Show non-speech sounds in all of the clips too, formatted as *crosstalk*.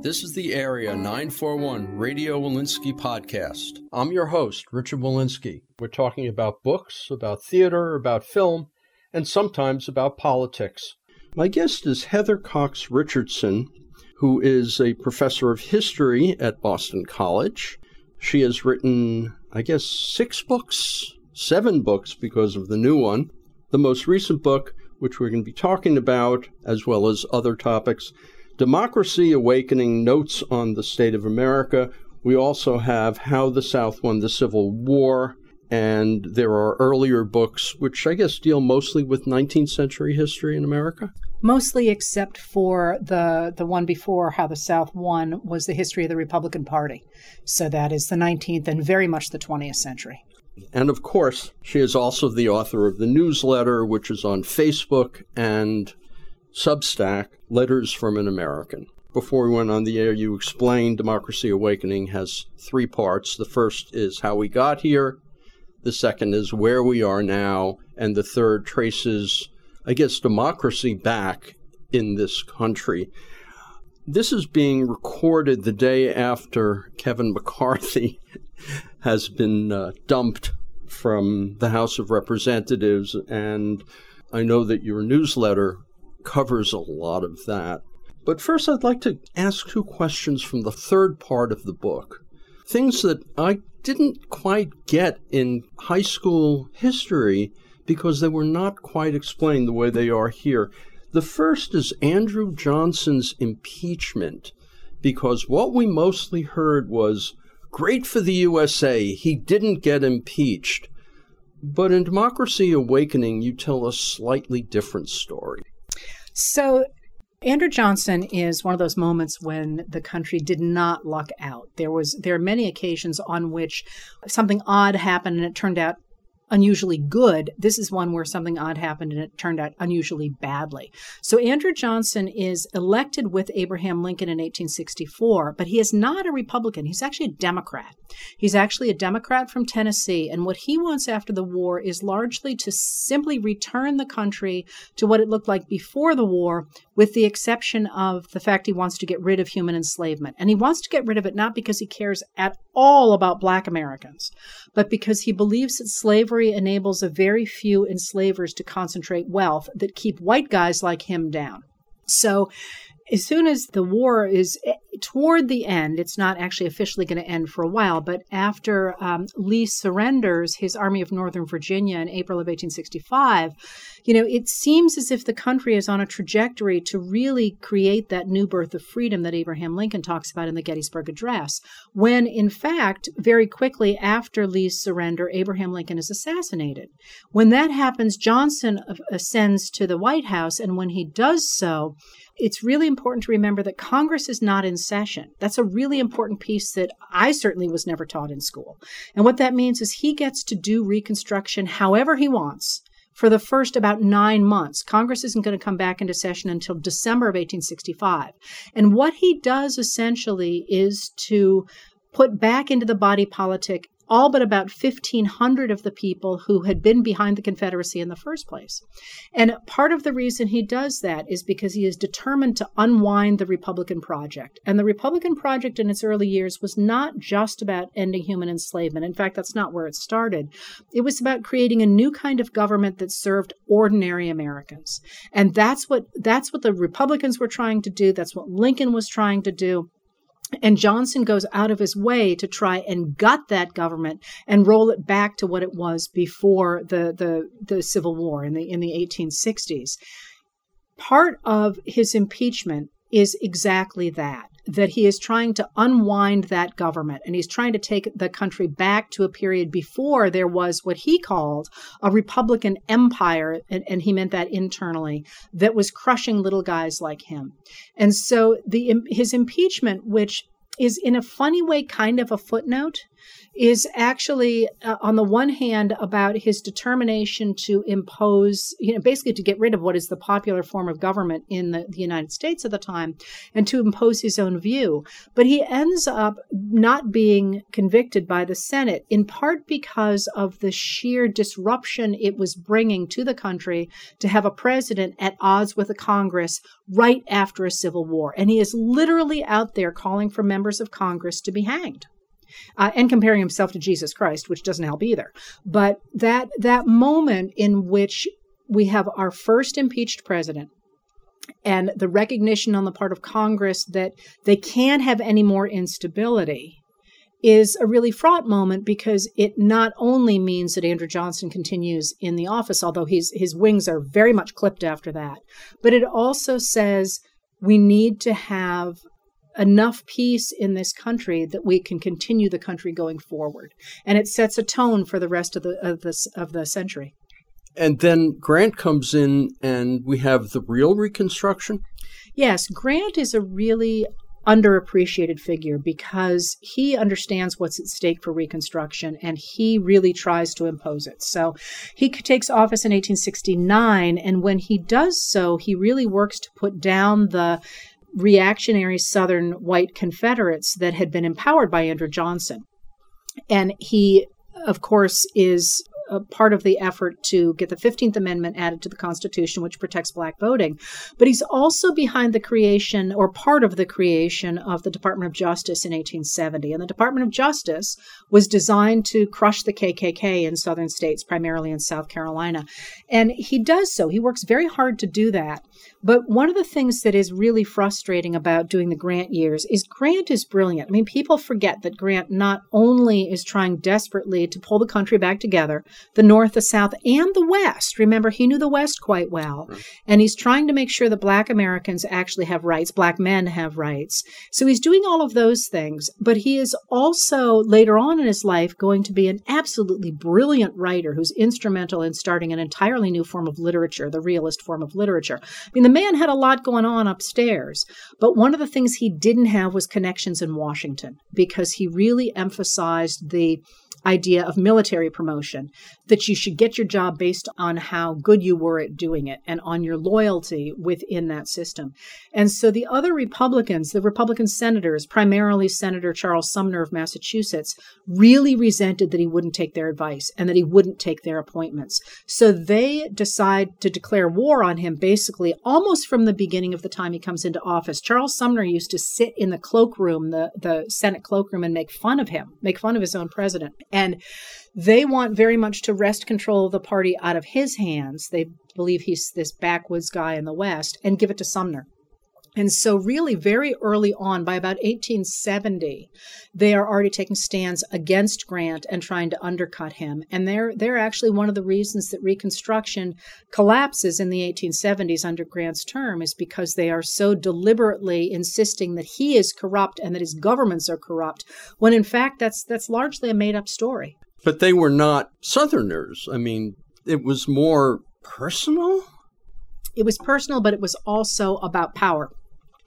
This is the Area 941 Radio Wolinsky podcast. I'm your host, Richard Wolinsky. We're talking about books, about theater, about film, and sometimes about politics. My guest is Heather Cox Richardson, who is a professor of history at Boston College. She has written, I guess, six books, seven books because of the new one. The most recent book, which we're going to be talking about, as well as other topics, Democracy Awakening Notes on the State of America. We also have How the South Won the Civil War, and there are earlier books which I guess deal mostly with 19th century history in America. Mostly, except for the the one before how the South won was the history of the Republican Party. So that is the 19th and very much the 20th century. And of course, she is also the author of the newsletter, which is on Facebook and Substack, Letters from an American. Before we went on the air, you explained Democracy Awakening has three parts. The first is how we got here, the second is where we are now, and the third traces, I guess, democracy back in this country. This is being recorded the day after Kevin McCarthy *laughs* has been uh, dumped from the House of Representatives, and I know that your newsletter covers a lot of that. But first, I'd like to ask two questions from the third part of the book. Things that I didn't quite get in high school history because they were not quite explained the way they are here. The first is Andrew Johnson's impeachment, because what we mostly heard was great for the USA, he didn't get impeached. But in Democracy Awakening, you tell a slightly different story. So Andrew Johnson is one of those moments when the country did not luck out. There was there are many occasions on which something odd happened and it turned out unusually good. This is one where something odd happened and it turned out unusually badly. So Andrew Johnson is elected with Abraham Lincoln in 1864, but he is not a Republican. He's actually a Democrat. He's actually a Democrat from Tennessee. And what he wants after the war is largely to simply return the country to what it looked like before the war, with the exception of the fact he wants to get rid of human enslavement. And he wants to get rid of it not because he cares at all about black Americans, but because he believes that slavery enables a very few enslavers to concentrate wealth that keep white guys like him down. So as soon as the war is eh, toward the end, it's not actually officially going to end for a while, but after um, Lee surrenders his Army of Northern Virginia in April of 1865, you know, it seems as if the country is on a trajectory to really create that new birth of freedom that Abraham Lincoln talks about in the Gettysburg Address. When, in fact, very quickly after Lee's surrender, Abraham Lincoln is assassinated. When that happens, Johnson ascends to the White House, and when he does so, it's really important to remember that Congress is not in session. That's a really important piece that I certainly was never taught in school. And what that means is he gets to do Reconstruction however he wants for the first about nine months. Congress isn't going to come back into session until December of 1865. And what he does essentially is to put back into the body politic all but about 1,500 of the people who had been behind the Confederacy in the first place. And part of the reason he does that is because he is determined to unwind the Republican project. And the Republican project in its early years was not just about ending human enslavement. In fact, that's not where it started. It was about creating a new kind of government that served ordinary Americans. And that's what that's what the Republicans were trying to do. That's what Lincoln was trying to do. And Johnson goes out of his way to try and gut that government and roll it back to what it was before the, the, the Civil War in the, in the 1860s. Part of his impeachment is exactly that that he is trying to unwind that government and he's trying to take the country back to a period before there was what he called a Republican empire, and, and, he meant that internally, that was crushing little guys like him. And so the his impeachment, which is in a funny way kind of a footnote is actually, uh, on the one hand, about his determination to impose, you know, basically to get rid of what is the popular form of government in the, the United States at the time and to impose his own view. But he ends up not being convicted by the Senate, in part because of the sheer disruption it was bringing to the country to have a president at odds with a Congress right after a civil war. And he is literally out there calling for members of Congress to be hanged uh, and comparing himself to Jesus Christ, which doesn't help either. But that that moment in which we have our first impeached president and the recognition on the part of Congress that they can't have any more instability is a really fraught moment because it not only means that Andrew Johnson continues in the office, although his his wings are very much clipped after that, but it also says we need to have enough peace in this country that we can continue the country going forward. And it sets a tone for the rest of the of the, of the century. And then Grant comes in, and we have the real Reconstruction. Yes, Grant is a really underappreciated figure because he understands what's at stake for Reconstruction and he really tries to impose it. So he takes office in 1869, and when he does so, he really works to put down the reactionary Southern white Confederates that had been empowered by Andrew Johnson. And he, of course, is a part of the effort to get the 15th Amendment added to the Constitution, which protects black voting. But he's also behind the creation, or part of the creation, of the Department of Justice in 1870. And the Department of Justice was designed to crush the KKK in southern states, primarily in South Carolina. And he does so. He works very hard to do that. But one of the things that is really frustrating about doing the Grant years is Grant is brilliant. I mean, people forget that Grant not only is trying desperately to pull the country back together, the North, the South, and the West. Remember, he knew the West quite well. And he's trying to make sure that Black Americans actually have rights, Black men have rights. So he's doing all of those things. But he is also, later on in his life, going to be an absolutely brilliant writer who's instrumental in starting an entirely new form of literature, the realist form of literature. I mean, the man had a lot going on upstairs, but one of the things he didn't have was connections in Washington because he really emphasized the idea of military promotion that you should get your job based on how good you were at doing it and on your loyalty within that system. And so the other Republicans, the Republican senators, primarily Senator Charles Sumner of Massachusetts, really resented that he wouldn't take their advice and that he wouldn't take their appointments. So they decide to declare war on him basically almost from the beginning of the time he comes into office. Charles Sumner used to sit in the cloakroom, the, the Senate cloakroom, and make fun of him, make fun of his own president. And they want very much to wrest control of the party out of his hands. They believe he's this backwoods guy in the West and give it to Sumner. And so, really, very early on, by about 1870, they are already taking stands against Grant and trying to undercut him. And they're, they're actually one of the reasons that Reconstruction collapses in the 1870s under Grant's term, is because they are so deliberately insisting that he is corrupt and that his governments are corrupt, when in fact, that's, that's largely a made up story. But they were not Southerners. I mean, it was more personal. It was personal, but it was also about power.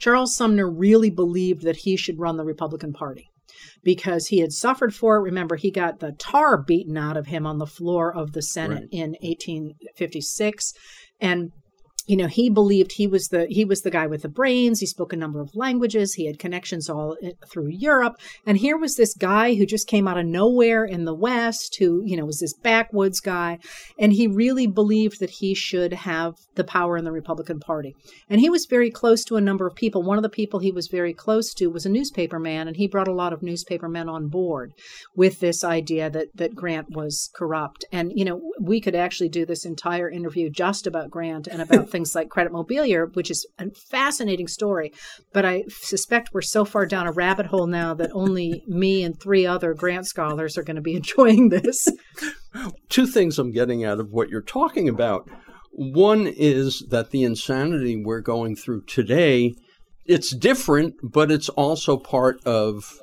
Charles Sumner really believed that he should run the Republican Party because he had suffered for it. Remember, he got the tar beaten out of him on the floor of the Senate right. in 1856. And you know he believed he was the he was the guy with the brains. He spoke a number of languages. He had connections all eh, through europe. And here was this guy who just came out of nowhere in the west who you know was this backwoods guy. And he really believed that he should have the power in the republican party. And he was very close to a number of people. One of the people he was very close to was a newspaper man and he brought a lot of newspaper men on board with this idea that that grant was corrupt. And you know we could actually do this entire interview just about grant and about things like Credit Mobilier, which is a fascinating story. But I suspect we're so far down a rabbit hole now that only *laughs* me and three other grant scholars are going to be *laughs* enjoying this. Two things I'm getting out of what you're talking about. One is that the insanity we're going through today, it's different, but it's also part of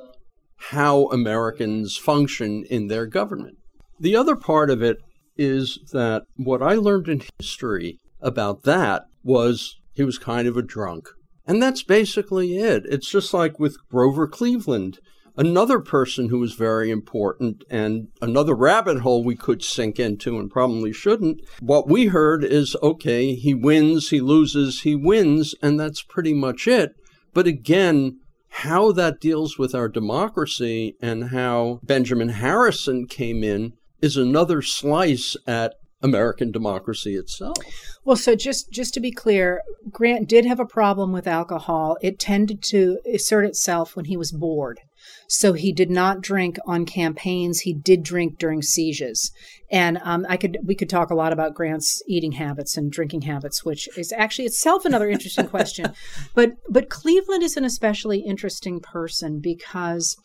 how Americans function in their government. The other part of it is that what I learned in history about that was he was kind of a drunk. And that's basically it. It's just like with Grover Cleveland. Another person who was very important and another rabbit hole we could sink into and probably shouldn't. What we heard is okay, he wins, he loses, he wins, and that's pretty much it. But again, how that deals with our democracy and how Benjamin Harrison came in is another slice at American democracy itself. Well, so just just to be clear, Grant did have a problem with alcohol. It tended to assert itself when he was bored. So he did not drink on campaigns. He did drink during sieges, and um, I could we could talk a lot about Grant's eating habits and drinking habits, which is actually itself another interesting question. *laughs* But but Cleveland is an especially interesting person because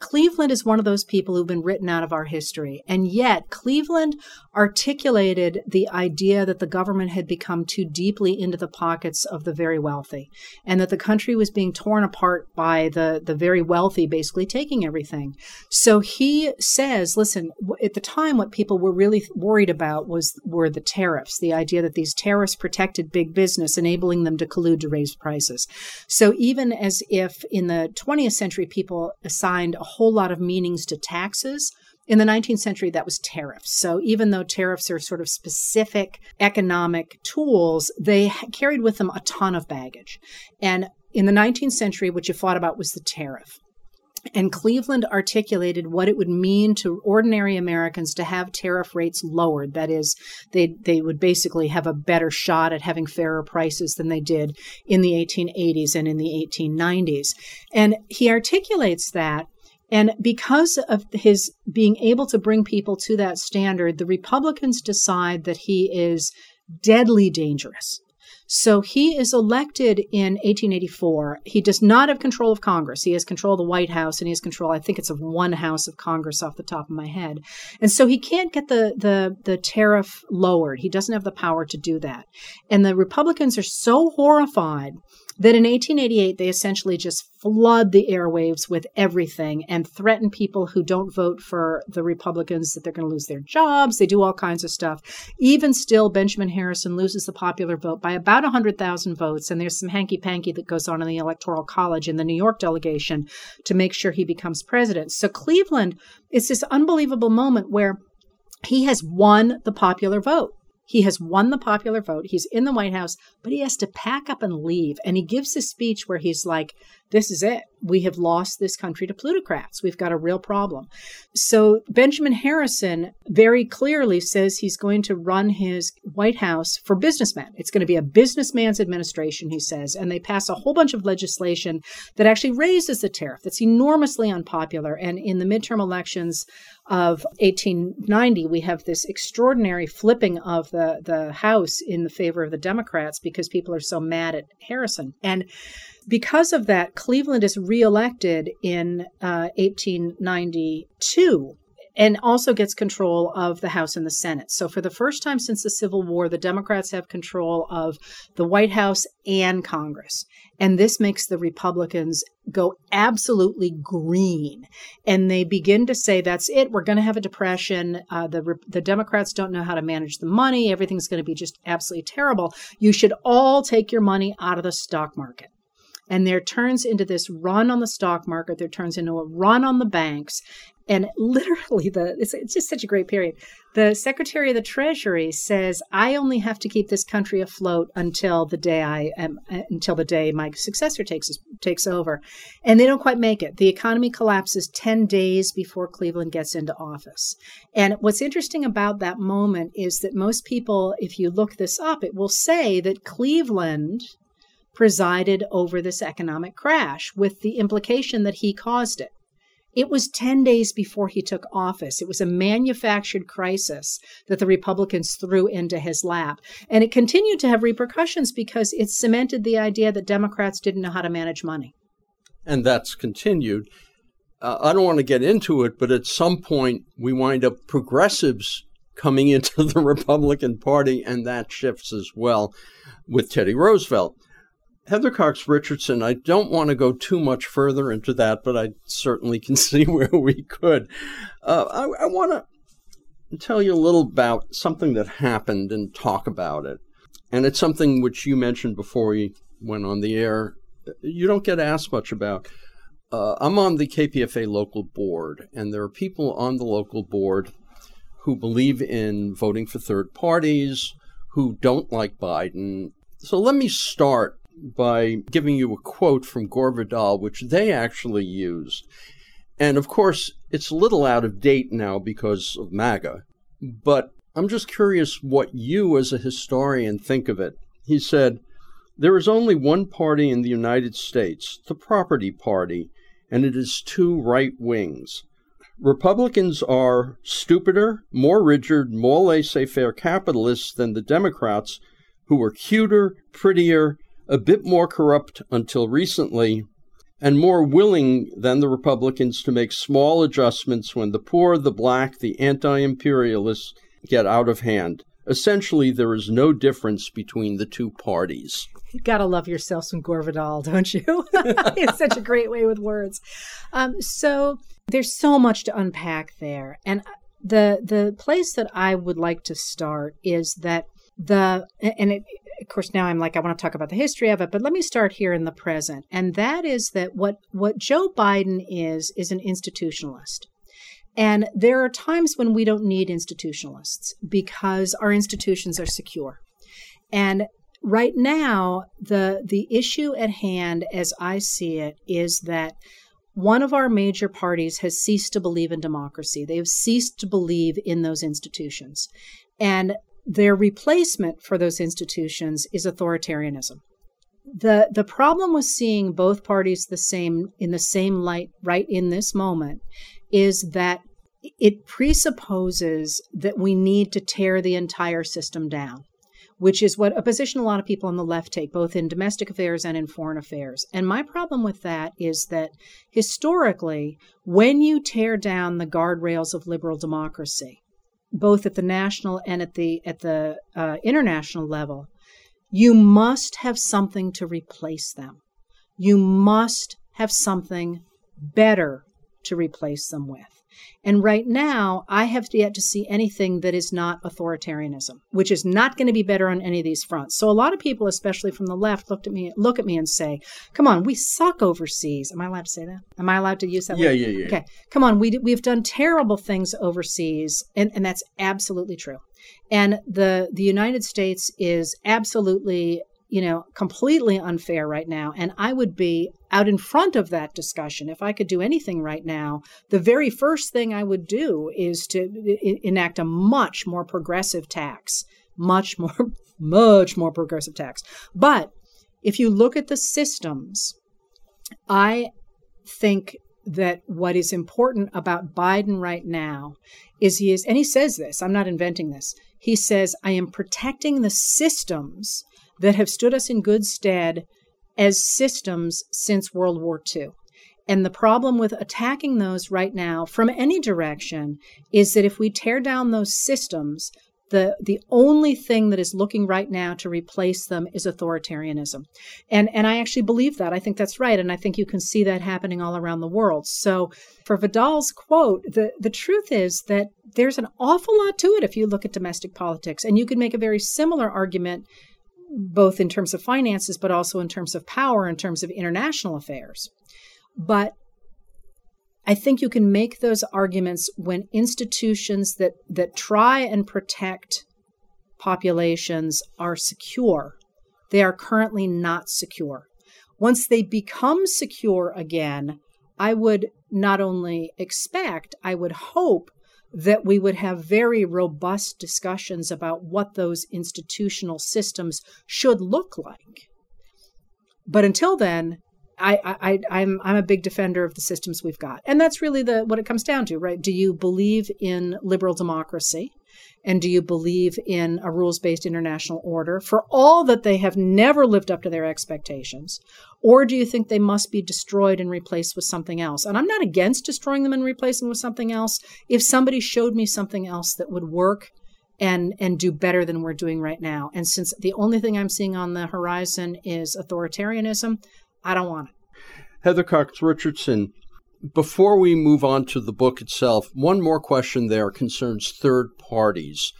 Cleveland is one of those people who've been written out of our history. And yet, Cleveland articulated the idea that the government had become too deeply into the pockets of the very wealthy and that the country was being torn apart by the, the very wealthy basically taking everything. So he says, listen, at the time, what people were really worried about was were the tariffs, the idea that these tariffs protected big business, enabling them to collude to raise prices. So even as if in the 20th century people assigned a whole lot of meanings to taxes. In the 19th century, that was tariffs. So even though tariffs are sort of specific economic tools, they carried with them a ton of baggage. And in the 19th century, what you fought about was the tariff. And Cleveland articulated what it would mean to ordinary Americans to have tariff rates lowered. That is, they, they would basically have a better shot at having fairer prices than they did in the 1880s and in the 1890s. And he articulates that and because of his being able to bring people to that standard, the Republicans decide that he is deadly dangerous. So he is elected in 1884. He does not have control of Congress. He has control of the White House and he has control, I think it's of one house of Congress off the top of my head. And so he can't get the, the, the tariff lowered. He doesn't have the power to do that. And the Republicans are so horrified that in 1888 they essentially just flood the airwaves with everything and threaten people who don't vote for the Republicans that they're going to lose their jobs. They do all kinds of stuff. Even still, Benjamin Harrison loses the popular vote by about 100,000 votes. And there's some hanky panky that goes on in the Electoral College in the New York delegation to make sure he becomes president. So Cleveland is this unbelievable moment where he has won the popular vote. He has won the popular vote. He's in the White House, but he has to pack up and leave. And he gives this speech where he's like, This is it. We have lost this country to plutocrats. We've got a real problem. So Benjamin Harrison very clearly says he's going to run his White House for businessmen. It's going to be a businessman's administration, he says. And they pass a whole bunch of legislation that actually raises the tariff, that's enormously unpopular. And in the midterm elections, of 1890, we have this extraordinary flipping of the, the House in the favor of the Democrats because people are so mad at Harrison. And because of that, Cleveland is reelected in uh, 1892 and also gets control of the House and the Senate. So, for the first time since the Civil War, the Democrats have control of the White House and Congress. And this makes the Republicans go absolutely green. And they begin to say, that's it. We're going to have a depression. Uh, the, the Democrats don't know how to manage the money. Everything's going to be just absolutely terrible. You should all take your money out of the stock market and there turns into this run on the stock market there turns into a run on the banks and literally the it's, it's, just such a great period. The secretary of the treasury says i only have to keep this country afloat until the day i am until the day my successor takes takes over. And they don't quite make it. The economy collapses 10 days before cleveland gets into office. And what's interesting about that moment is that most people if you look this up it will say that cleveland presided over this economic crash with the implication that he caused it it was 10 days before he took office. It was a manufactured crisis that the Republicans threw into his lap. And it continued to have repercussions because it cemented the idea that Democrats didn't know how to manage money. And that's continued. Uh, I don't want to get into it, but at some point we wind up progressives coming *laughs* into the Republican Party, and that shifts as well with Teddy Roosevelt. Heather Cox Richardson, I don't want to go too much further into that, but I certainly can *laughs* see where we could. Uh, I, I want to tell you a little about something that happened and talk about it. And it's something which you mentioned before we went on the air. You don't get asked much about. uh, I'm on the KPFA local board, and there are people on the local board who believe in voting for third parties, who don't like Biden. So let me start by giving you a quote from Gore Vidal, which they actually used. And of course, it's a little out of date now because of MAGA, but I'm just curious what you, as a historian, think of it. He said, There is only one party in the United States, the Property Party, and it is two right wings. Republicans are stupider, more rigid, more laissez faire capitalists than the Democrats, who are cuter, prettier, a bit more corrupt until recently, and more willing than the Republicans to make small adjustments when the poor, the black, the anti imperialists get out of hand. Essentially, there is no difference between the two parties. You gotta love yourself some Gore Vidal, *laughs* don't you? *laughs* it's such a great way with words. Um, so there's so much to unpack there, and the the place that I would like to start is that the and it, of course now I'm like I want to talk about the history of it, but let me start here in the present, and that is that what what Joe Biden is is an institutionalist. And there are times when we don't need institutionalists because our institutions are secure. And right now, the the issue at hand, as I see it, is that one of our major parties has ceased to believe in democracy. They have ceased to believe in those institutions. And their replacement for those institutions is authoritarianism. The the problem with seeing both parties the same in the same light right in this moment is that it presupposes that we need to tear the entire system down, which is what a position a lot of people on the left take, both in domestic affairs and in foreign affairs. And my problem with that is that historically, when you tear down the guardrails of liberal democracy, both at the national and at the at the uh, international level, you must have something to replace them. You must have something better to replace them with. And right now, I have yet to see anything that is not authoritarianism, which is not going to be better on any of these fronts. So a lot of people, especially from the left, looked at me, look at me and say, "Come on, we suck overseas." Am I allowed to say that? Am I allowed to use that? Yeah, word? yeah, yeah. Okay, come on, we we've done terrible things overseas, and and that's absolutely true. And the the United States is absolutely you know, completely unfair right now. And I would be out in front of that discussion. If I could do anything right now, the very first thing I would do is to enact a much more progressive tax, much more, *laughs* much more progressive tax. But if you look at the systems, I think that what is important about Biden right now is he is, and he says this, I'm not inventing this. He says, I am protecting the systems that have stood us in good stead as systems since World War II. And the problem with attacking those right now from any direction is that if we tear down those systems, the the only thing that is looking right now to replace them is authoritarianism. And and i actually believe that. I think that's right and i think you can see that happening all around the world. So for vidal's quote the the truth is that there's an awful lot to it if you look at domestic politics and you could make a very similar argument both in terms of finances, but also in terms of power, in terms of international affairs. But I think you can make those arguments when institutions that, that try and protect populations are secure. They are currently not secure. Once they become secure again, I would not only expect, I would hope that we would have very robust discussions about what those institutional systems should look like. But until then, I, I, I'm I'm a big defender of the systems we've got, and that's really the what it comes down to, right? Do you believe in liberal democracy, and do you believe in a rules based international order for all that they have never lived up to their expectations, or do you think they must be destroyed and replaced with something else? And I'm not against destroying them and replacing them with something else. If somebody showed me something else that would work and and do better than we're doing right now. And since the only thing I'm seeing on the horizon is authoritarianism, I don't want it. Heather Cox Richardson, before we move on to the book itself, one more question there concerns third parties.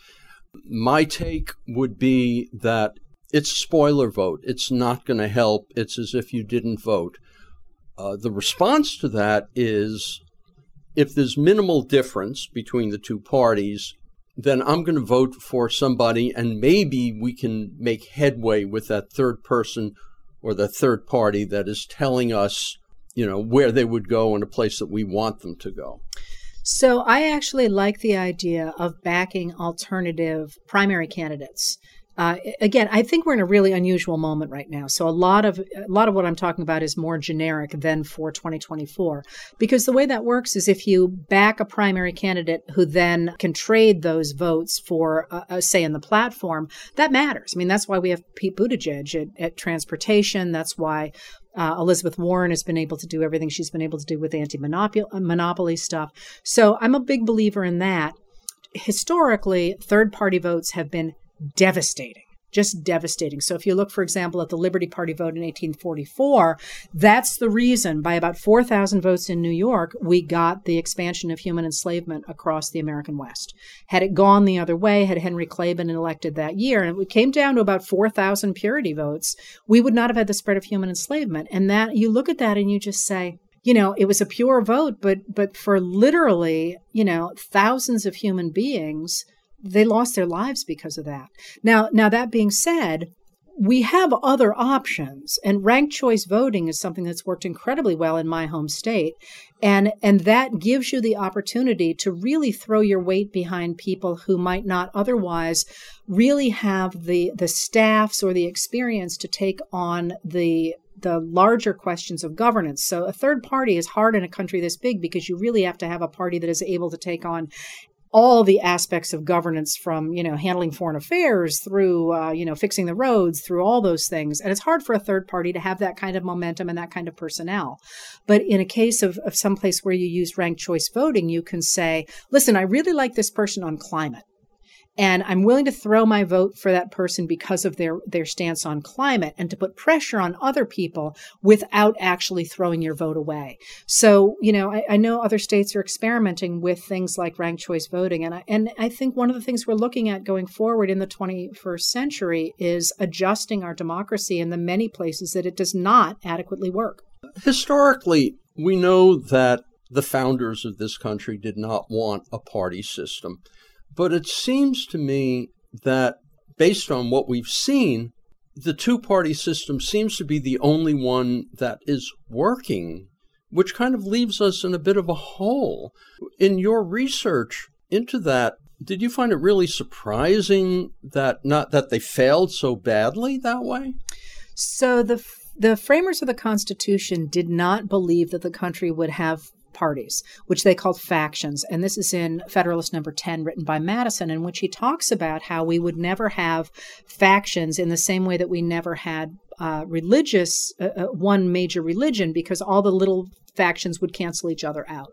My take would be that it's a spoiler vote. It's not going to help. It's as if you didn't vote. Uh, the response to that is if there's minimal difference between the two parties, then I'm going to vote for somebody and maybe we can make headway with that third person or the third party that is telling us, you know, where they would go and a place that we want them to go. So I actually like the idea of backing alternative primary candidates. Uh, again, I think we're in a really unusual moment right now. So a lot of a lot of what I'm talking about is more generic than for 2024, because the way that works is if you back a primary candidate who then can trade those votes for, uh, uh, say, in the platform, that matters. I mean, that's why we have Pete Buttigieg at, at transportation. That's why uh, Elizabeth Warren has been able to do everything she's been able to do with anti monopoly stuff. So I'm a big believer in that. Historically, third party votes have been devastating just devastating. So if you look, for example, at the Liberty Party vote in 1844, that's the reason by about 4,000 votes in New York, we got the expansion of human enslavement across the American West. Had it gone the other way, had Henry Clay been elected that year, and it came down to about 4,000 purity votes, we would not have had the spread of human enslavement. And that you look at that and you just say, you know, it was a pure vote, but but for literally, you know, thousands of human beings, they lost their lives because of that. Now, now that being said, we have other options and ranked choice voting is something that's worked incredibly well in my home state and and that gives you the opportunity to really throw your weight behind people who might not otherwise really have the the staffs or the experience to take on the the larger questions of governance. So a third party is hard in a country this big because you really have to have a party that is able to take on all the aspects of governance from you know handling foreign affairs through uh, you know fixing the roads through all those things. And it's hard for a third party to have that kind of momentum and that kind of personnel. But in a case of, of some place where you use ranked choice voting you can say listen i really like this person on climate and I'm willing to throw my vote for that person because of their their stance on climate and to put pressure on other people without actually throwing your vote away. So, you know, I, I know other states are experimenting with things like ranked choice voting, and I, and I think one of the things we're looking at going forward in the 21st century is adjusting our democracy in the many places that it does not adequately work. Historically, we know that the founders of this country did not want a party system. But it seems to me that based on what we've seen, the two party system seems to be the only one that is working, which kind of leaves us in a bit of a hole. In your research into that, did you find it really surprising that not that they failed so badly that way? So the the framers of the Constitution did not believe that the country would have parties, which they called factions. And this is in Federalist Number 10, written by Madison, in which he talks about how we would never have factions in the same way that we never had uh, religious, uh, uh, one major religion, because all the little factions would cancel each other out.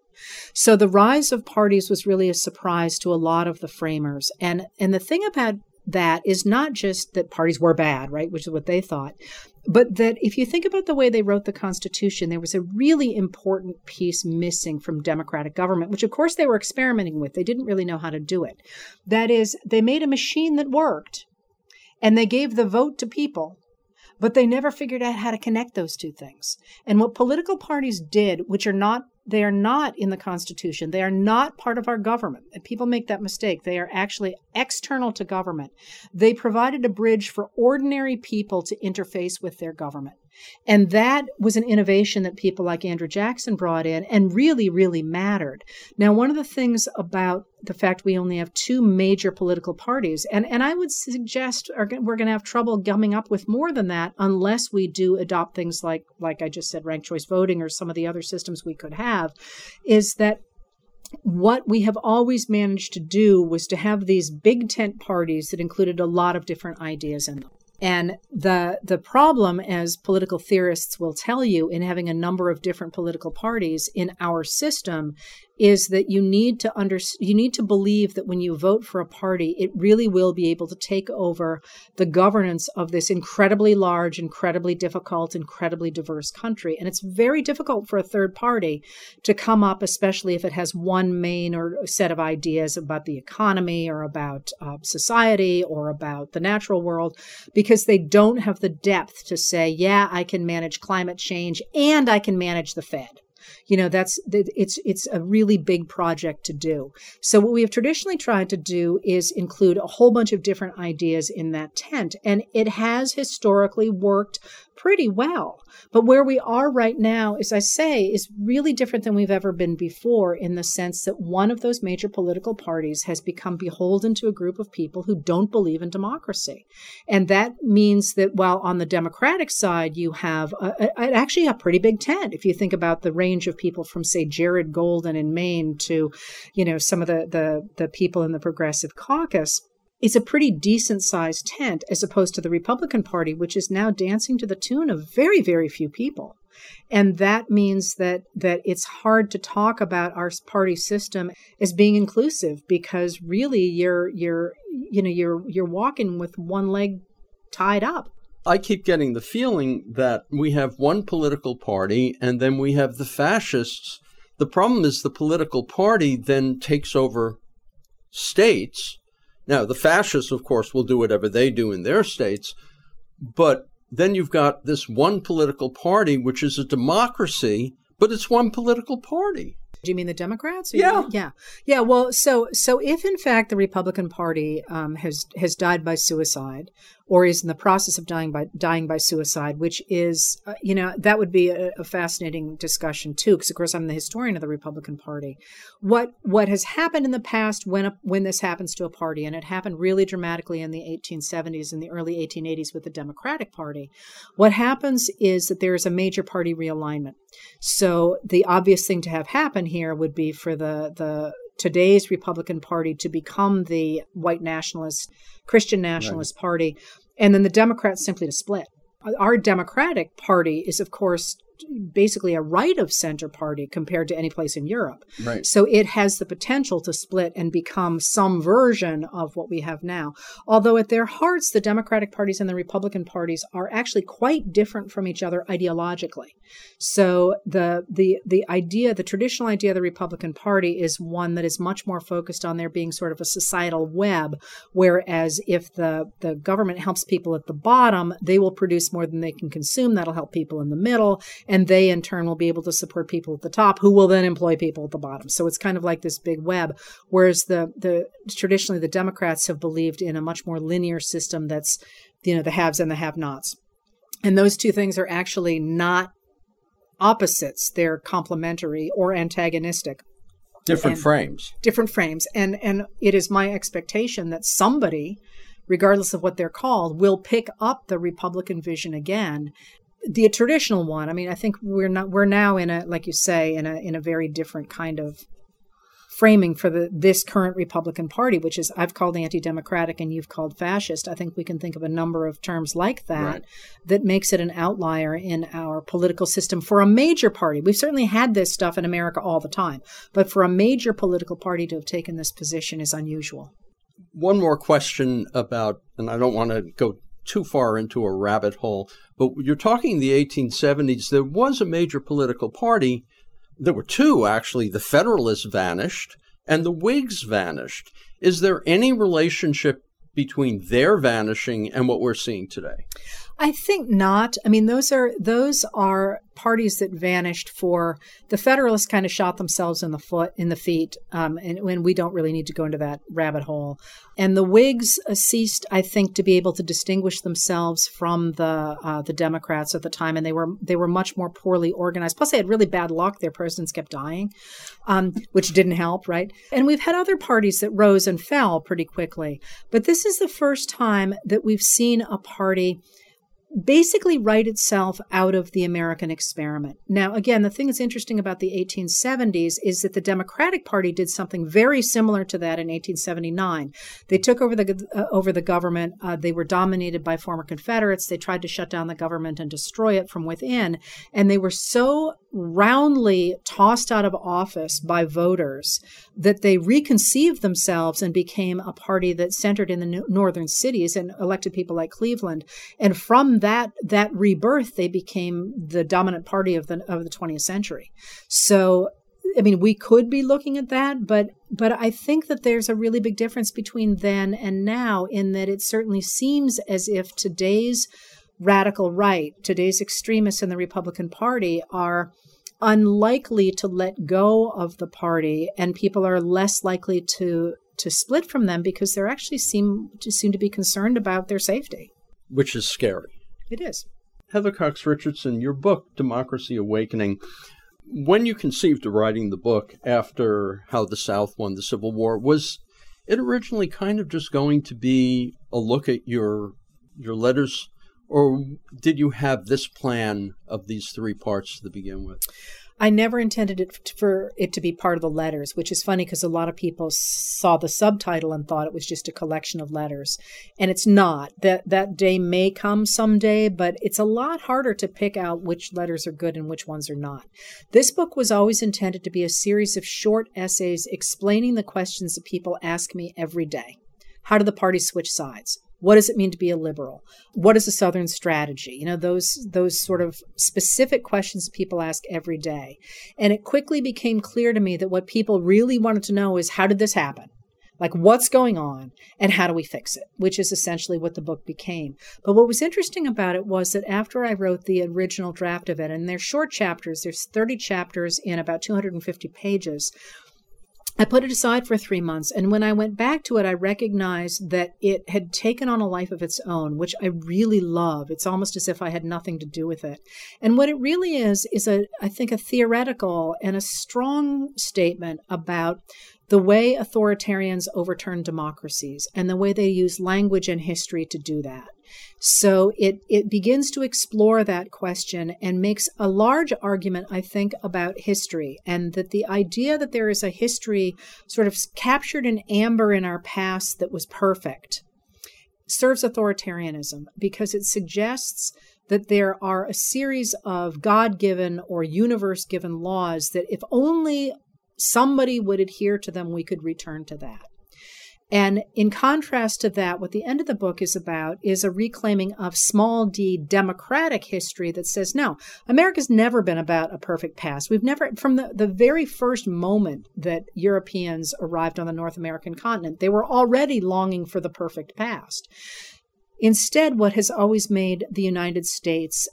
So the rise of parties was really a surprise to a lot of the framers. And and the thing about that is not just that parties were bad, right, which is what they thought, but that if you think about the way they wrote the Constitution, there was a really important piece missing from democratic government, which of course they were experimenting with. They didn't really know how to do it. That is, they made a machine that worked and they gave the vote to people but they never figured out how to connect those two things. And what political parties did, which are not they are not in the Constitution. They are not part of our government. And people make that mistake. They are actually external to government. They provided a bridge for ordinary people to interface with their government. And that was an innovation that people like Andrew Jackson brought in and really, really mattered. Now, one of the things about the fact we only have two major political parties, and, and I would suggest we're going to have trouble gumming up with more than that unless we do adopt things like, like I just said, ranked choice voting or some of the other systems we could have, is that what we have always managed to do was to have these big tent parties that included a lot of different ideas in them. And the the problem, as political theorists will tell you, in having a number of different political parties in our system, is that you need to under you need to believe that when you vote for a party it really will be able to take over the governance of this incredibly large incredibly difficult incredibly diverse country. And it's very difficult for a third party to come up especially if it has one main or set of ideas about the economy or about uh, society or about the natural world because they don't have the depth to say yeah I can manage climate change and I can manage the Fed you know that's it's it's a really big project to do. So what we have traditionally tried to do is include a whole bunch of different ideas in that tent and it has historically worked pretty well. But where we are right now, as I say, is really different than we've ever been before in the sense that one of those major political parties has become beholden to a group of people who don't believe in democracy. And that means that while on the Democratic side, you have a, a, actually a pretty big tent. If you think about the range of people from, say, Jared Golden in Maine to, you know, some of the, the, the people in the Progressive Caucus it's a pretty decent sized tent as opposed to the Republican Party, which is now dancing to the tune of very, very few people. And that means that that it's hard to talk about our party system as being inclusive because really you're you're you know you're you're walking with one leg tied up. I keep getting the feeling that we have one political party and then we have the fascists. The problem is the political party then takes over states now, the fascists, of course, will do whatever they do in their states, but then you've got this one political party, which is a democracy, but it's one political party. Do you mean the Democrats? yeah, yeah, yeah. Well, so so if in fact the Republican Party um, has has died by suicide, or is in the process of dying by dying by suicide, which is, uh, you know, that would be a, a fascinating discussion too, because of course I'm the historian of the Republican Party. What what has happened in the past when a, when this happens to a party, and it happened really dramatically in the 1870s and the early 1880s with the Democratic Party, what happens is that there is a major party realignment. So the obvious thing to have happen here would be for the the today's Republican Party to become the white nationalist, Christian nationalist right. party, and then the Democrats simply to split. Our Democratic Party is, of course, basically a right of center party compared to any place in Europe. Right. So it has the potential to split and become some version of what we have now. Although at their hearts, the Democratic parties and the Republican parties are actually quite different from each other ideologically. So the the the idea, the traditional idea of the Republican Party is one that is much more focused on there being sort of a societal web, whereas if the the government helps people at the bottom, they will produce more than they can consume. That'll help people in the middle and they in turn will be able to support people at the top who will then employ people at the bottom. So it's kind of like this big web. Whereas the the traditionally the Democrats have believed in a much more linear system that's you know the haves and the have-nots. And those two things are actually not opposites. They're complementary or antagonistic. Different frames. Different frames. And and it is my expectation that somebody regardless of what they're called, will pick up the Republican vision again the traditional one. I mean, I think we're not we're now in a like you say in a in a very different kind of framing for the this current Republican Party, which is I've called anti-democratic and you've called fascist. I think we can think of a number of terms like that right. that makes it an outlier in our political system for a major party. We've certainly had this stuff in America all the time, but for a major political party to have taken this position is unusual. One more question about, and I don't want to go too far into a rabbit hole, but you're talking the 1870s, there was a major political party. There were two, actually. The Federalists vanished and the Whigs vanished. Is there any relationship between their vanishing and what we're seeing today? I think not. I mean, those are those are parties that vanished for the Federalists. Kind of shot themselves in the foot, in the feet, um, and when we don't really need to go into that rabbit hole. And the Whigs uh, ceased, I think, to be able to distinguish themselves from the uh, the Democrats at the time, and they were they were much more poorly organized. Plus, they had really bad luck; their presidents kept dying, um, which didn't help, right? And we've had other parties that rose and fell pretty quickly, but this is the first time that we've seen a party basically write itself out of the American experiment. Now, again, the thing that's interesting about the 1870s is that the Democratic Party did something very similar to that in 1879. They took over the uh, over the government. Uh, they were dominated by former Confederates. They tried to shut down the government and destroy it from within, and they were so roundly tossed out of office by voters that they reconceived themselves and became a party that centered in the northern cities and elected people like Cleveland. And from that that rebirth, they became the dominant party of the of the 20th century. So I mean, we could be looking at that, but but I think that there's a really big difference between then and now in that it certainly seems as if today's radical right, today's extremists in the Republican Party are unlikely to let go of the party and people are less likely to to split from them because they actually seem to seem to be concerned about their safety which is scary it is heather cox richardson your book democracy awakening when you conceived of writing the book after how the south won the civil war was it originally kind of just going to be a look at your your letters or did you have this plan of these three parts to begin with? I never intended it for it to be part of the letters, which is funny because a lot of people saw the subtitle and thought it was just a collection of letters, and it's not. That that day may come someday, but it's a lot harder to pick out which letters are good and which ones are not. This book was always intended to be a series of short essays explaining the questions that people ask me every day. How do the parties switch sides? What does it mean to be a liberal? What is a Southern strategy? You know, those those sort of specific questions people ask every day. And it quickly became clear to me that what people really wanted to know is how did this happen? Like what's going on and how do we fix it? Which is essentially what the book became. But what was interesting about it was that after I wrote the original draft of it, and they're short chapters, there's 30 chapters in about 250 pages, I put it aside for three months, and when I went back to it, I recognized that it had taken on a life of its own, which I really love. It's almost as if I had nothing to do with it. And what it really is, is a, I think, a theoretical and a strong statement about the way authoritarians overturn democracies and the way they use language and history to do that. So it, it begins to explore that question and makes a large argument, I think, about history and that the idea that there is a history sort of captured in amber in our past that was perfect serves authoritarianism because it suggests that there are a series of God given or universe given laws that if only somebody would adhere to them, we could return to that. And in contrast to that, what the end of the book is about is a reclaiming of small d democratic history that says, no, America's never been about a perfect past. We've never, from the, the very first moment that Europeans arrived on the North American continent, they were already longing for the perfect past. Instead, what has always made the United States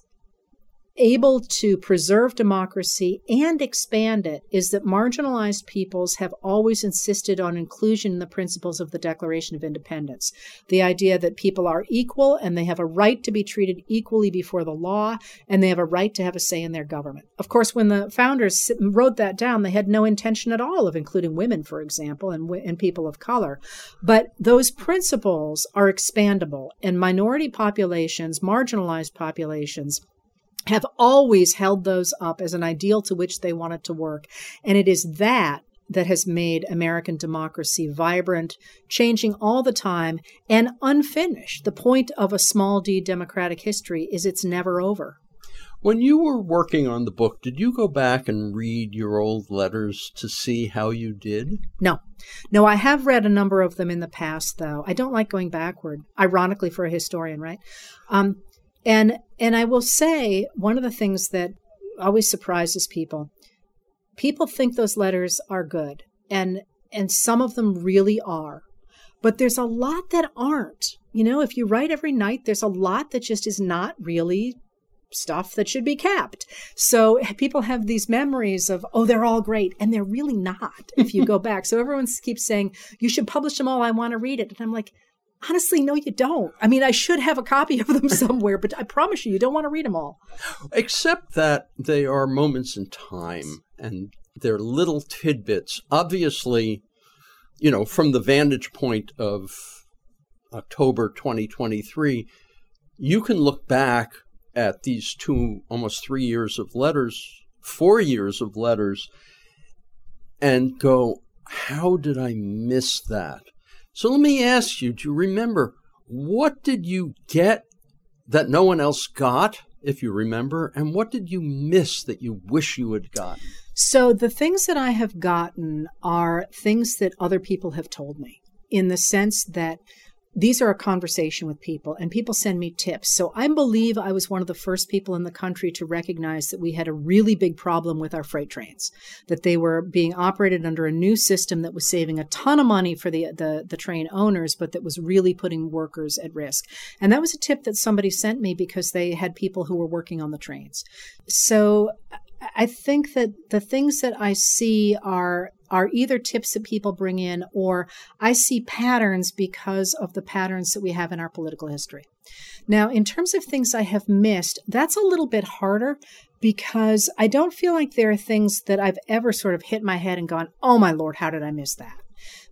able to preserve democracy and expand it is that marginalized peoples have always insisted on inclusion in the principles of the Declaration of Independence. The idea that people are equal and they have a right to be treated equally before the law and they have a right to have a say in their government. Of course, when the founders wrote that down, they had no intention at all of including women, for example, and, and people of color. But those principles are expandable, and minority populations, marginalized populations, have always held those up as an ideal to which they wanted to work. And it is that that has made American democracy vibrant, changing all the time, and unfinished. The point of a small d democratic history is it's never over. When you were working on the book, did you go back and read your old letters to see how you did? No. No, I have read a number of them in the past, though. I don't like going backward, ironically, for a historian, right? Um, and and I will say one of the things that always surprises people, people think those letters are good, and and some of them really are. But there's a lot that aren't. You know, if you write every night, there's a lot that just is not really stuff that should be kept. So eh, people have these memories of, oh, they're all great. And they're really not if you go *laughs* back. So everyone keeps saying, you should publish them all. I want to read it. And I'm like, Honestly, no, you don't. I mean, I should have a copy of them *laughs* somewhere, but I promise you, you don't want to read them all. Except that they are moments in time and they're little tidbits. Obviously, you know, from the vantage point of October 2023, you can look back at these two, almost three years of letters, four years of letters, and go, how did I miss that? So let me ask you, to remember what did you get that no one else got, if you remember, and what did you miss that you wish you had gotten? So the things that I have gotten are things that other people have told me in the sense that these are a conversation with people and people send me tips. So I believe I was one of the first people in the country to recognize that we had a really big problem with our freight trains, that they were being operated under a new system that was saving a ton of money for the, the, the train owners, but that was really putting workers at risk. And that was a tip that somebody sent me because they had people who were working on the trains. So I think that the things that I see are are either tips that people bring in or I see patterns because of the patterns that we have in our political history. Now, in terms of things I have missed, that's a little bit harder because I don't feel like there are things that I've ever sort of hit my head and gone, "Oh my lord, how did I miss that?"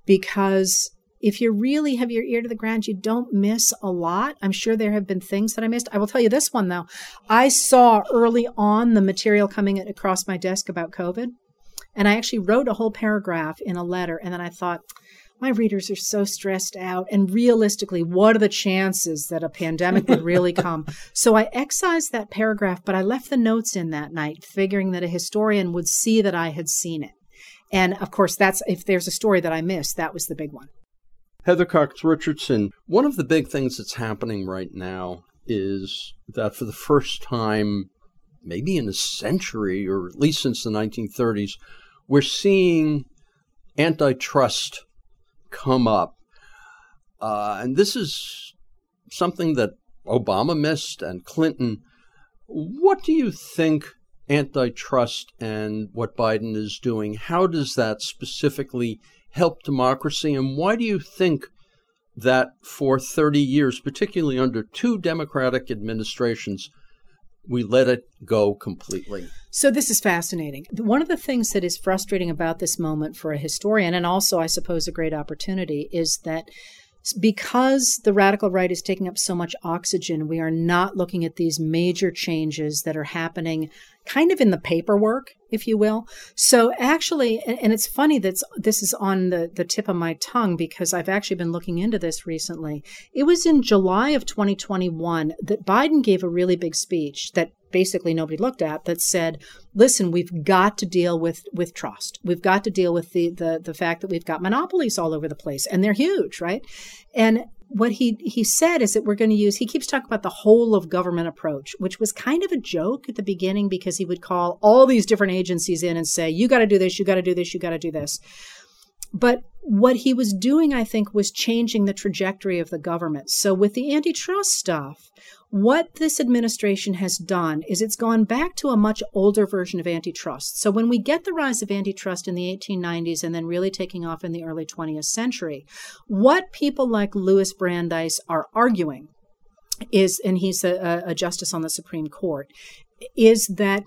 Because if you really have your ear to the ground, you don't miss a lot. I'm sure there have been things that I missed. I will tell you this one though. I saw early on the material coming across my desk about COVID. And I actually wrote a whole paragraph in a letter. And then I thought, my readers are so stressed out. And realistically, what are the chances that a pandemic would really *laughs* come? So I excised that paragraph, but I left the notes in that night, figuring that a historian would see that I had seen it. And of course, that's if there's a story that I missed, that was the big one. Heather Cox Richardson, one of the big things that's happening right now is that for the first time, maybe in a century, or at least since the 1930s, we're seeing antitrust come up. Uh, and this is something that Obama missed and Clinton. What do you think antitrust and what Biden is doing, how does that specifically help democracy? And why do you think that for 30 years, particularly under two Democratic administrations, we let it go completely? So, this is fascinating. One of the things that is frustrating about this moment for a historian, and also, I suppose, a great opportunity, is that because the radical right is taking up so much oxygen, we are not looking at these major changes that are happening kind of in the paperwork, if you will. So actually, and it's funny that this is on the, the tip of my tongue because I've actually been looking into this recently. It was in July of 2021 that Biden gave a really big speech that basically nobody looked at that said, listen, we've got to deal with, with trust. We've got to deal with the, the, the fact that we've got monopolies all over the place and they're huge, right? And what he he said is that we're going to use he keeps talking about the whole of government approach which was kind of a joke at the beginning because he would call all these different agencies in and say you got to do this you got to do this you got to do this but what he was doing i think was changing the trajectory of the government so with the antitrust stuff what this administration has done is it's gone back to a much older version of antitrust. So when we get the rise of antitrust in the 1890s and then really taking off in the early 20th century, what people like Louis Brandeis are arguing is, and he's a, a justice on the Supreme Court, is that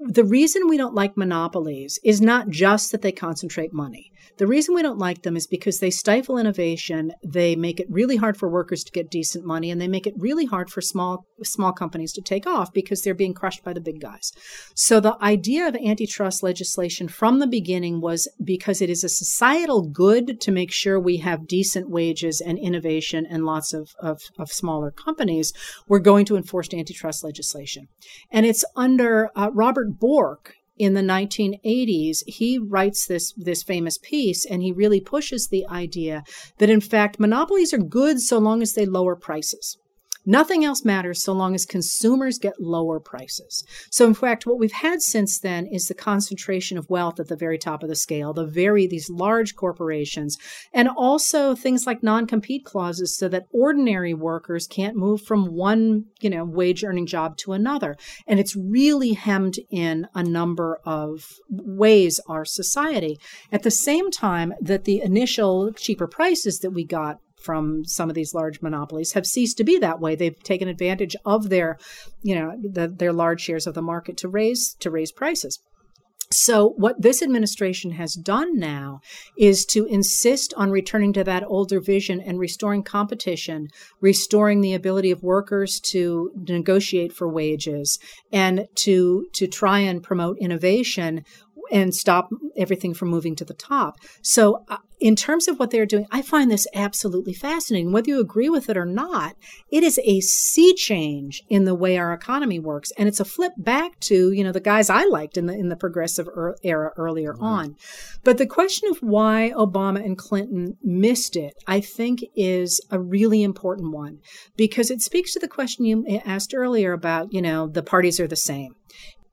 the reason we don't like monopolies is not just that they concentrate money. The reason we don't like them is because they stifle innovation, they make it really hard for workers to get decent money, and they make it really hard for small small companies to take off because they're being crushed by the big guys. So the idea of antitrust legislation from the beginning was because it is a societal good to make sure we have decent wages and innovation and lots of, of, of smaller companies, we're going to enforce antitrust legislation. And it's under uh, Robert Bork, in the 1980s, he writes this, this famous piece and he really pushes the idea that, in fact, monopolies are good so long as they lower prices. Nothing else matters so long as consumers get lower prices. So in fact, what we've had since then is the concentration of wealth at the very top of the scale, the very these large corporations, and also things like non-compete clauses so that ordinary workers can't move from one, you know, wage earning job to another. And it's really hemmed in a number of ways our society. At the same time that the initial cheaper prices that we got from some of these large monopolies have ceased to be that way. They've taken advantage of their, you know, the, their large shares of the market to raise to raise prices. So, what this administration has done now is to insist on returning to that older vision and restoring competition, restoring the ability of workers to negotiate for wages, and to, to try and promote innovation and stop everything from moving to the top. So, uh, in terms of what they're doing, I find this absolutely fascinating. Whether you agree with it or not, it is a sea change in the way our economy works, and it's a flip back to you know the guys I liked in the in the progressive er- era earlier mm-hmm. on. But the question of why Obama and Clinton missed it, I think, is a really important one because it speaks to the question you asked earlier about you know the parties are the same.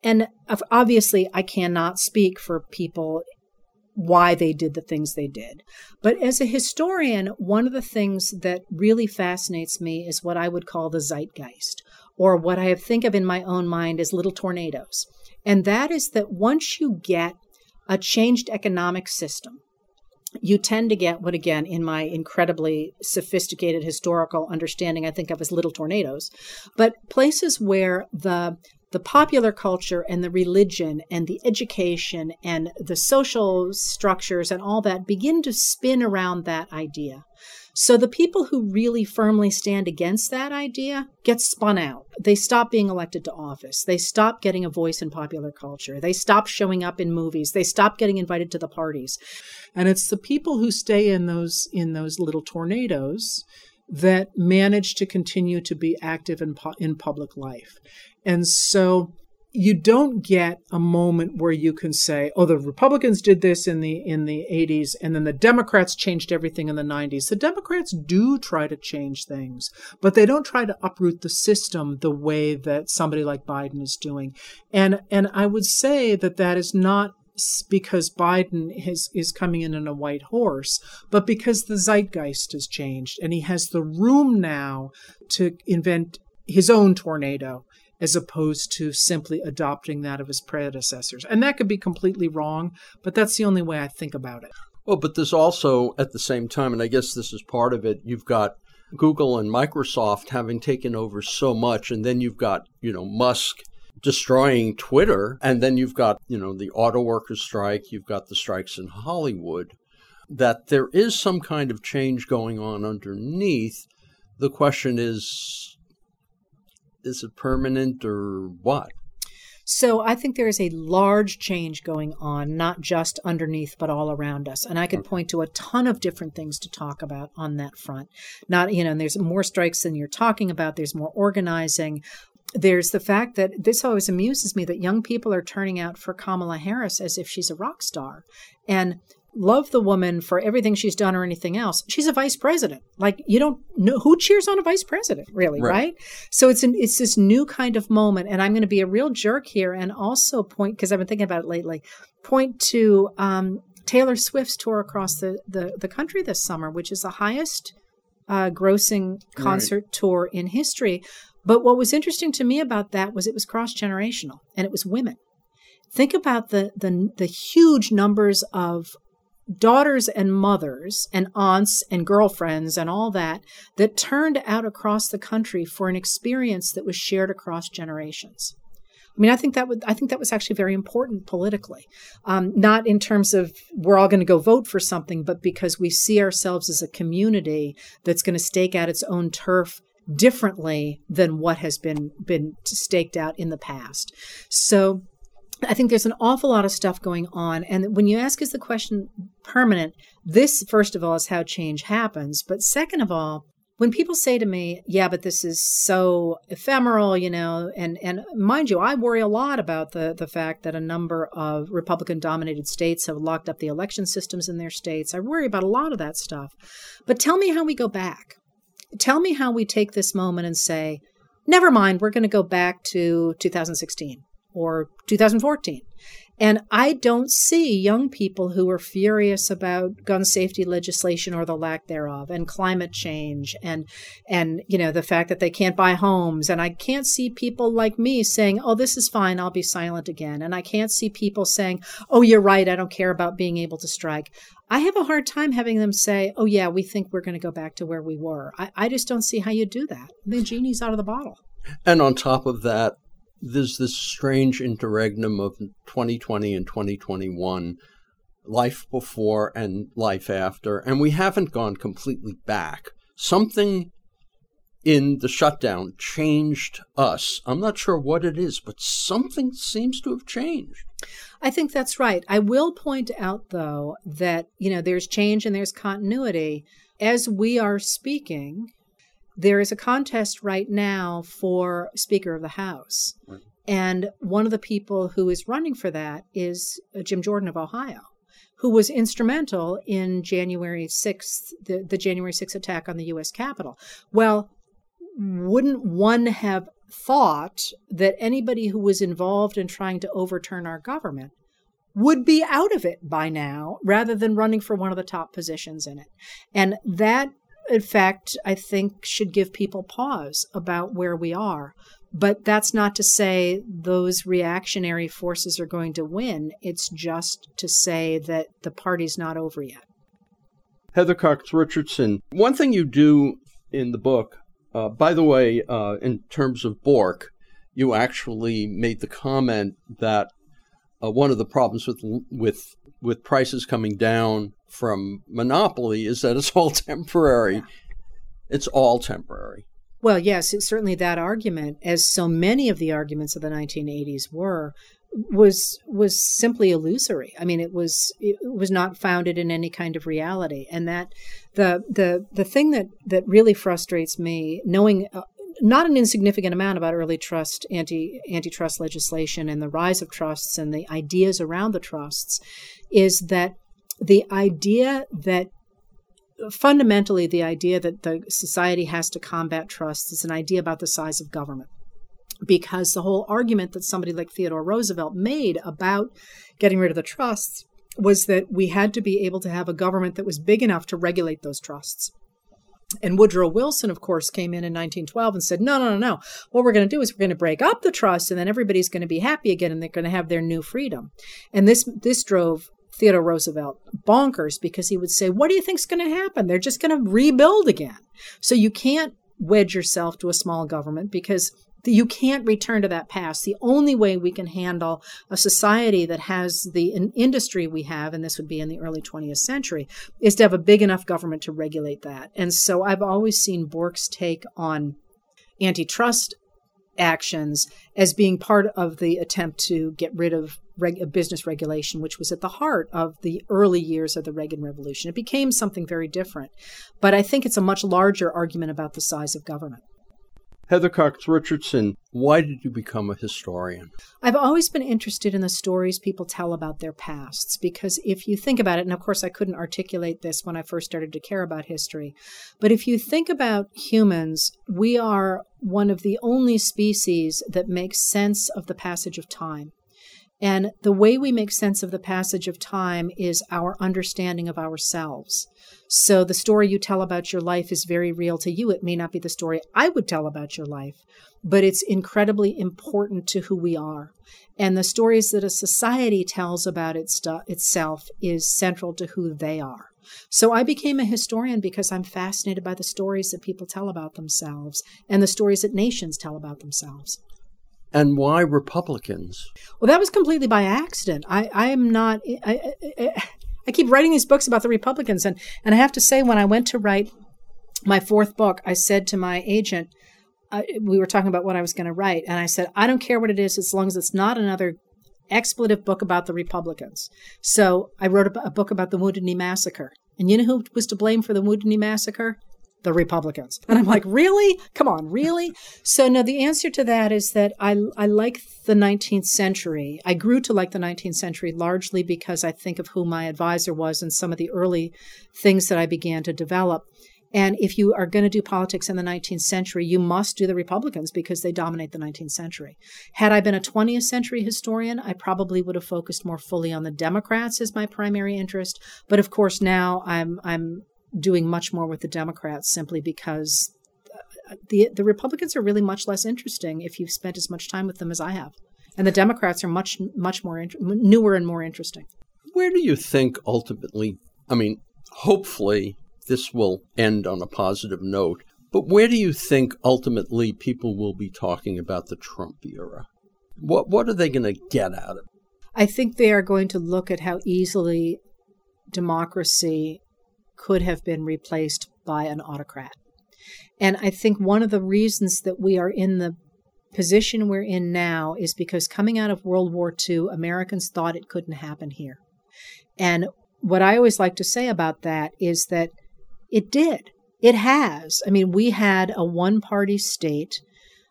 And obviously, I cannot speak for people why they did the things they did. But as a historian, one of the things that really fascinates me is what I would call the zeitgeist, or what I think of in my own mind as little tornadoes. And that is that once you get a changed economic system, you tend to get what, again, in my incredibly sophisticated historical understanding, I think of as little tornadoes, but places where the the popular culture and the religion and the education and the social structures and all that begin to spin around that idea. So the people who really firmly stand against that idea get spun out. They stop being elected to office. They stop getting a voice in popular culture. They stop showing up in movies. They stop getting invited to the parties. And it's the people who stay in those in those little tornadoes that manage to continue to be active in, in public life. And so you don't get a moment where you can say, "Oh, the Republicans did this in the in the 80s and then the Democrats changed everything in the 90s." The Democrats do try to change things, but they don't try to uproot the system the way that somebody like Biden is doing. And and I would say that that is not because Biden is, is coming in on a white horse, but because the zeitgeist has changed and he has the room now to invent his own tornado as opposed to simply adopting that of his predecessors. And that could be completely wrong, but that's the only way I think about it. Well, but there's also, at the same time, and I guess this is part of it, you've got Google and Microsoft having taken over so much, and then you've got, you know, Musk destroying Twitter, and then you've got, you know, the auto workers strike, you've got the strikes in Hollywood, that there is some kind of change going on underneath. The question is is it permanent or what? So I think there is a large change going on, not just underneath, but all around us. And I could point to a ton of different things to talk about on that front. Not, you know, and there's more strikes than you're talking about. There's more organizing. There's the fact that this always amuses me that young people are turning out for Kamala Harris as if she's a rock star. And love the woman for everything she's done or anything else. She's a vice president. Like you don't know who cheers on a vice president, really, right? right? So it's an it's this new kind of moment, and I'm going to be a real jerk here and also point because I've been thinking about it lately. Point to um, Taylor Swift's tour across the, the the country this summer, which is the highest uh, grossing concert right. tour in history. But what was interesting to me about that was it was cross generational and it was women think about the, the the huge numbers of daughters and mothers and aunts and girlfriends and all that that turned out across the country for an experience that was shared across generations. I mean, I think that would I think that was actually very important politically, um, not in terms of we're all going to go vote for something, but because we see ourselves as a community that's going to stake out its own turf differently than what has been been staked out in the past. So I think there's an awful lot of stuff going on. And when you ask, is the question permanent? This, first of all, is how change happens. But second of all, when people say to me, yeah, but this is so ephemeral, you know, and, and mind you, I worry a lot about the, the fact that a number of Republican dominated states have locked up the election systems in their states. I worry about a lot of that stuff. But tell me how we go back. Tell me how we take this moment and say, never mind, we're going to go back to 2016 or 2014. And I don't see young people who are furious about gun safety legislation or the lack thereof and climate change and and you know the fact that they can't buy homes and I can't see people like me saying, "Oh, this is fine, I'll be silent again." And I can't see people saying, "Oh, you're right, I don't care about being able to strike." I have a hard time having them say, "Oh yeah, we think we're going to go back to where we were." I, I just don't see how you do that. The genie's out of the bottle. And on top of that, there's this strange interregnum of 2020 and 2021, life before and life after, and we haven't gone completely back. Something in the shutdown changed us. I'm not sure what it is, but something seems to have changed. I think that's right. I will point out, though, that, you know, there's change and there's continuity. As we are speaking, there is a contest right now for Speaker of the House. Right. And one of the people who is running for that is uh, Jim Jordan of Ohio, who was instrumental in January 6th, the, the January 6th attack on the U.S. Capitol. Well, wouldn't one have thought that anybody who was involved in trying to overturn our government would be out of it by now rather than running for one of the top positions in it. And that, in fact, I think should give people pause about where we are. But that's not to say those reactionary forces are going to win. It's just to say that the party's not over yet. Heather Cox Richardson, one thing you do in the book uh, by the way, uh, in terms of Bork, you actually made the comment that uh, one of the problems with with with prices coming down from monopoly is that it's all *laughs* temporary. It's all temporary. Well, yes, it's certainly that argument, as so many of the arguments of the 1980s were, was was simply illusory. I mean, it was it was not founded in any kind of reality, and that the the the thing that that really frustrates me, knowing. Not an insignificant amount about early trust anti antitrust legislation and the rise of trusts and the ideas around the trusts is that the idea that fundamentally the idea that the society has to combat trusts is an idea about the size of government because the whole argument that somebody like Theodore Roosevelt made about getting rid of the trusts was that we had to be able to have a government that was big enough to regulate those trusts. And Woodrow Wilson, of course, came in in 1912 and said, no, no, no, no. What we're going to do is we're going to break up the trust and then everybody's going to be happy again and they're going to have their new freedom. And this, this drove Theodore Roosevelt bonkers because he would say, what do you think's going to happen? They're just going to rebuild again. So you can't wedge yourself to a small government because you can't return to that past. The only way we can handle a society that has the industry we have, and this would be in the early 20th century, is to have a big enough government to regulate that. And so I've always seen Bork's take on antitrust actions as being part of the attempt to get rid of reg- business regulation, which was at the heart of the early years of the Reagan Revolution. It became something very different. But I think it's a much larger argument about the size of government. Heather Cox Richardson, why did you become a historian? I've always been interested in the stories people tell about their pasts because if you think about it, and of course I couldn't articulate this when I first started to care about history, but if you think about humans, we are one of the only species that makes sense of the passage of time. And the way we make sense of the passage of time is our understanding of ourselves. So the story you tell about your life is very real to you. It may not be the story I would tell about your life, but it's incredibly important to who we are. And the stories that a society tells about its, itself is central to who they are. So I became a historian because I'm fascinated by the stories that people tell about themselves and the stories that nations tell about themselves. And why Republicans? Well, that was completely by accident. I, I am not. I, I, I keep writing these books about the Republicans, and and I have to say, when I went to write my fourth book, I said to my agent, uh, we were talking about what I was going to write, and I said, I don't care what it is, as long as it's not another expletive book about the Republicans. So I wrote a, a book about the Wounded Knee Massacre, and you know who was to blame for the Wounded Knee Massacre? The Republicans. And I'm like, really? Come on, really? So no, the answer to that is that I I like the 19th century. I grew to like the 19th century largely because I think of who my advisor was and some of the early things that I began to develop. And if you are going to do politics in the 19th century, you must do the Republicans because they dominate the 19th century. Had I been a 20th century historian, I probably would have focused more fully on the Democrats as my primary interest. But of course, now I'm I'm doing much more with the Democrats simply because uh, the the Republicans are really much less interesting if you've spent as much time with them as I have, and the Democrats are much much more newer and more interesting. Where do you think ultimately? I mean, hopefully this will end on a positive note. But where do you think ultimately people will be talking about the Trump era? What what are they going to get out of it? I think they are going to look at how easily democracy could have been replaced by an autocrat. And I think one of the reasons that we are in the position we're in now is because coming out of World War II, Americans thought it couldn't happen here. And what I always like to say about that is that it did. It has. I mean, we had a one party state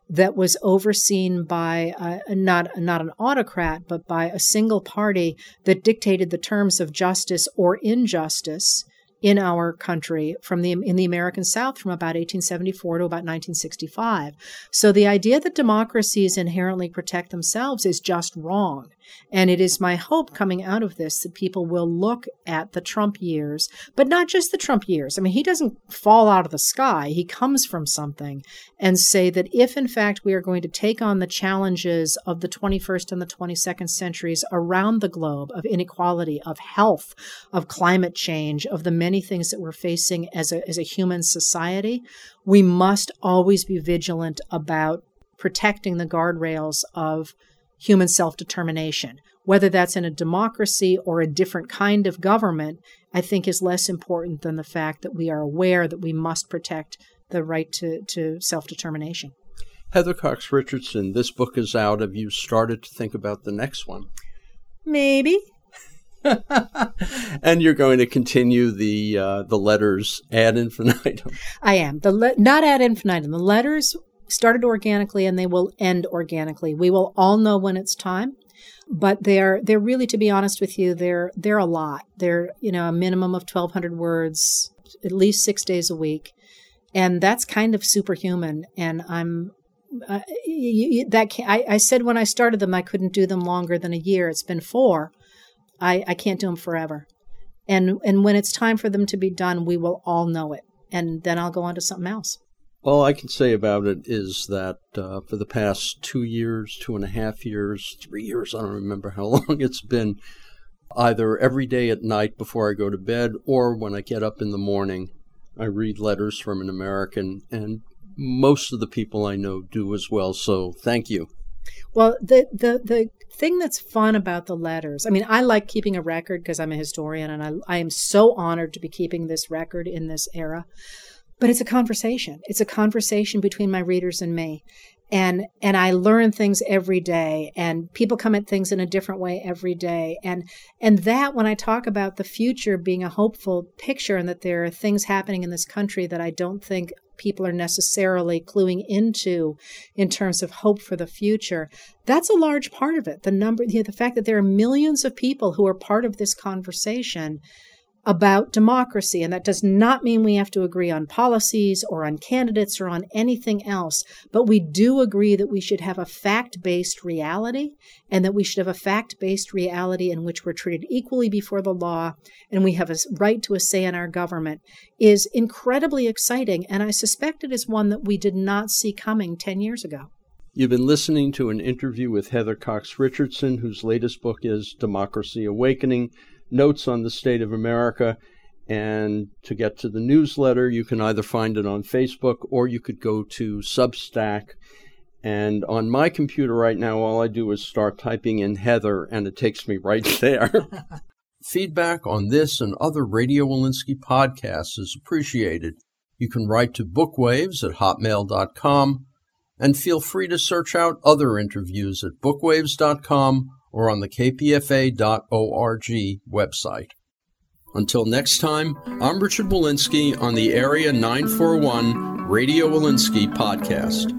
that was overseen by uh, not not an autocrat, but by a single party that dictated the terms of justice or injustice in our country from the in the American South from about 1874 to about 1965. So the idea that democracies inherently protect themselves is just wrong. And it is my hope coming out of this that people will look at the Trump years, but not just the Trump years. I mean, he doesn't fall out of the sky, he comes from something, and say that if in fact we are going to take on the challenges of the 21st and the 22nd centuries around the globe of inequality, of health, of climate change, of the many things that we're facing as a, as a human society, we must always be vigilant about protecting the guardrails of human self determination. Whether that's in a democracy or a different kind of government, I think is less important than the fact that we are aware that we must protect the right to, to self determination. Heather Cox Richardson, this book is out. Have you started to think about the next one? Maybe. *laughs* and you're going to continue the uh, the letters ad infinitum. I am the le- not ad infinitum. The letters started organically and they will end organically. We will all know when it's time. But they're they're really, to be honest with you, they're they're a lot. They're you know a minimum of twelve hundred words, at least six days a week, and that's kind of superhuman. And I'm uh, you, you, that I, I said when I started them I couldn't do them longer than a year. It's been four. I, I can't do them forever. And and when it's time for them to be done, we will all know it, and then I'll go on to something else. All I can say about it is that uh, for the past two years, two and a half years, three years, I don't remember how *laughs* long it's been, either every day at night before I go to bed or when I get up in the morning, I read letters from an American, and most of the people I know do as well. So thank you. Well, the, the, the thing that's fun about the letters, I mean, I like keeping a record because I'm a historian and I, I am so honored to be keeping this record in this era but it's a conversation. It's a conversation between my readers and me. And and I learn things every day and people come at things in a different way every day. And and that when I talk about the future being a hopeful picture and that there are things happening in this country that I don't think people are necessarily cluing into in terms of hope for the future. That's a large part of it. The number, you know, the fact that there are millions of people who are part of this conversation about democracy. And that does not mean we have to agree on policies or on candidates or on anything else, but we do agree that we should have a fact based reality and that we should have a fact based reality in which we're treated equally before the law and we have a right to a say in our government is incredibly exciting. And I suspect it is one that we did not see coming 10 years ago. You've been listening to an interview with Heather Cox Richardson, whose latest book is Democracy Awakening notes on the state of America. And to get to the newsletter, you can either find it on Facebook or you could go to Substack. And on my computer right now, all I do is start typing in Heather, and it takes me right *laughs* there. *laughs* Feedback on this and other Radio Wolinsky podcasts is appreciated. You can write to bookwaves at hotmail.com and feel free to search out other interviews at bookwaves.com or on the kpfa.org website. Until next time, I'm Richard Wolinsky on the Area 941 Radio Wolinsky podcast.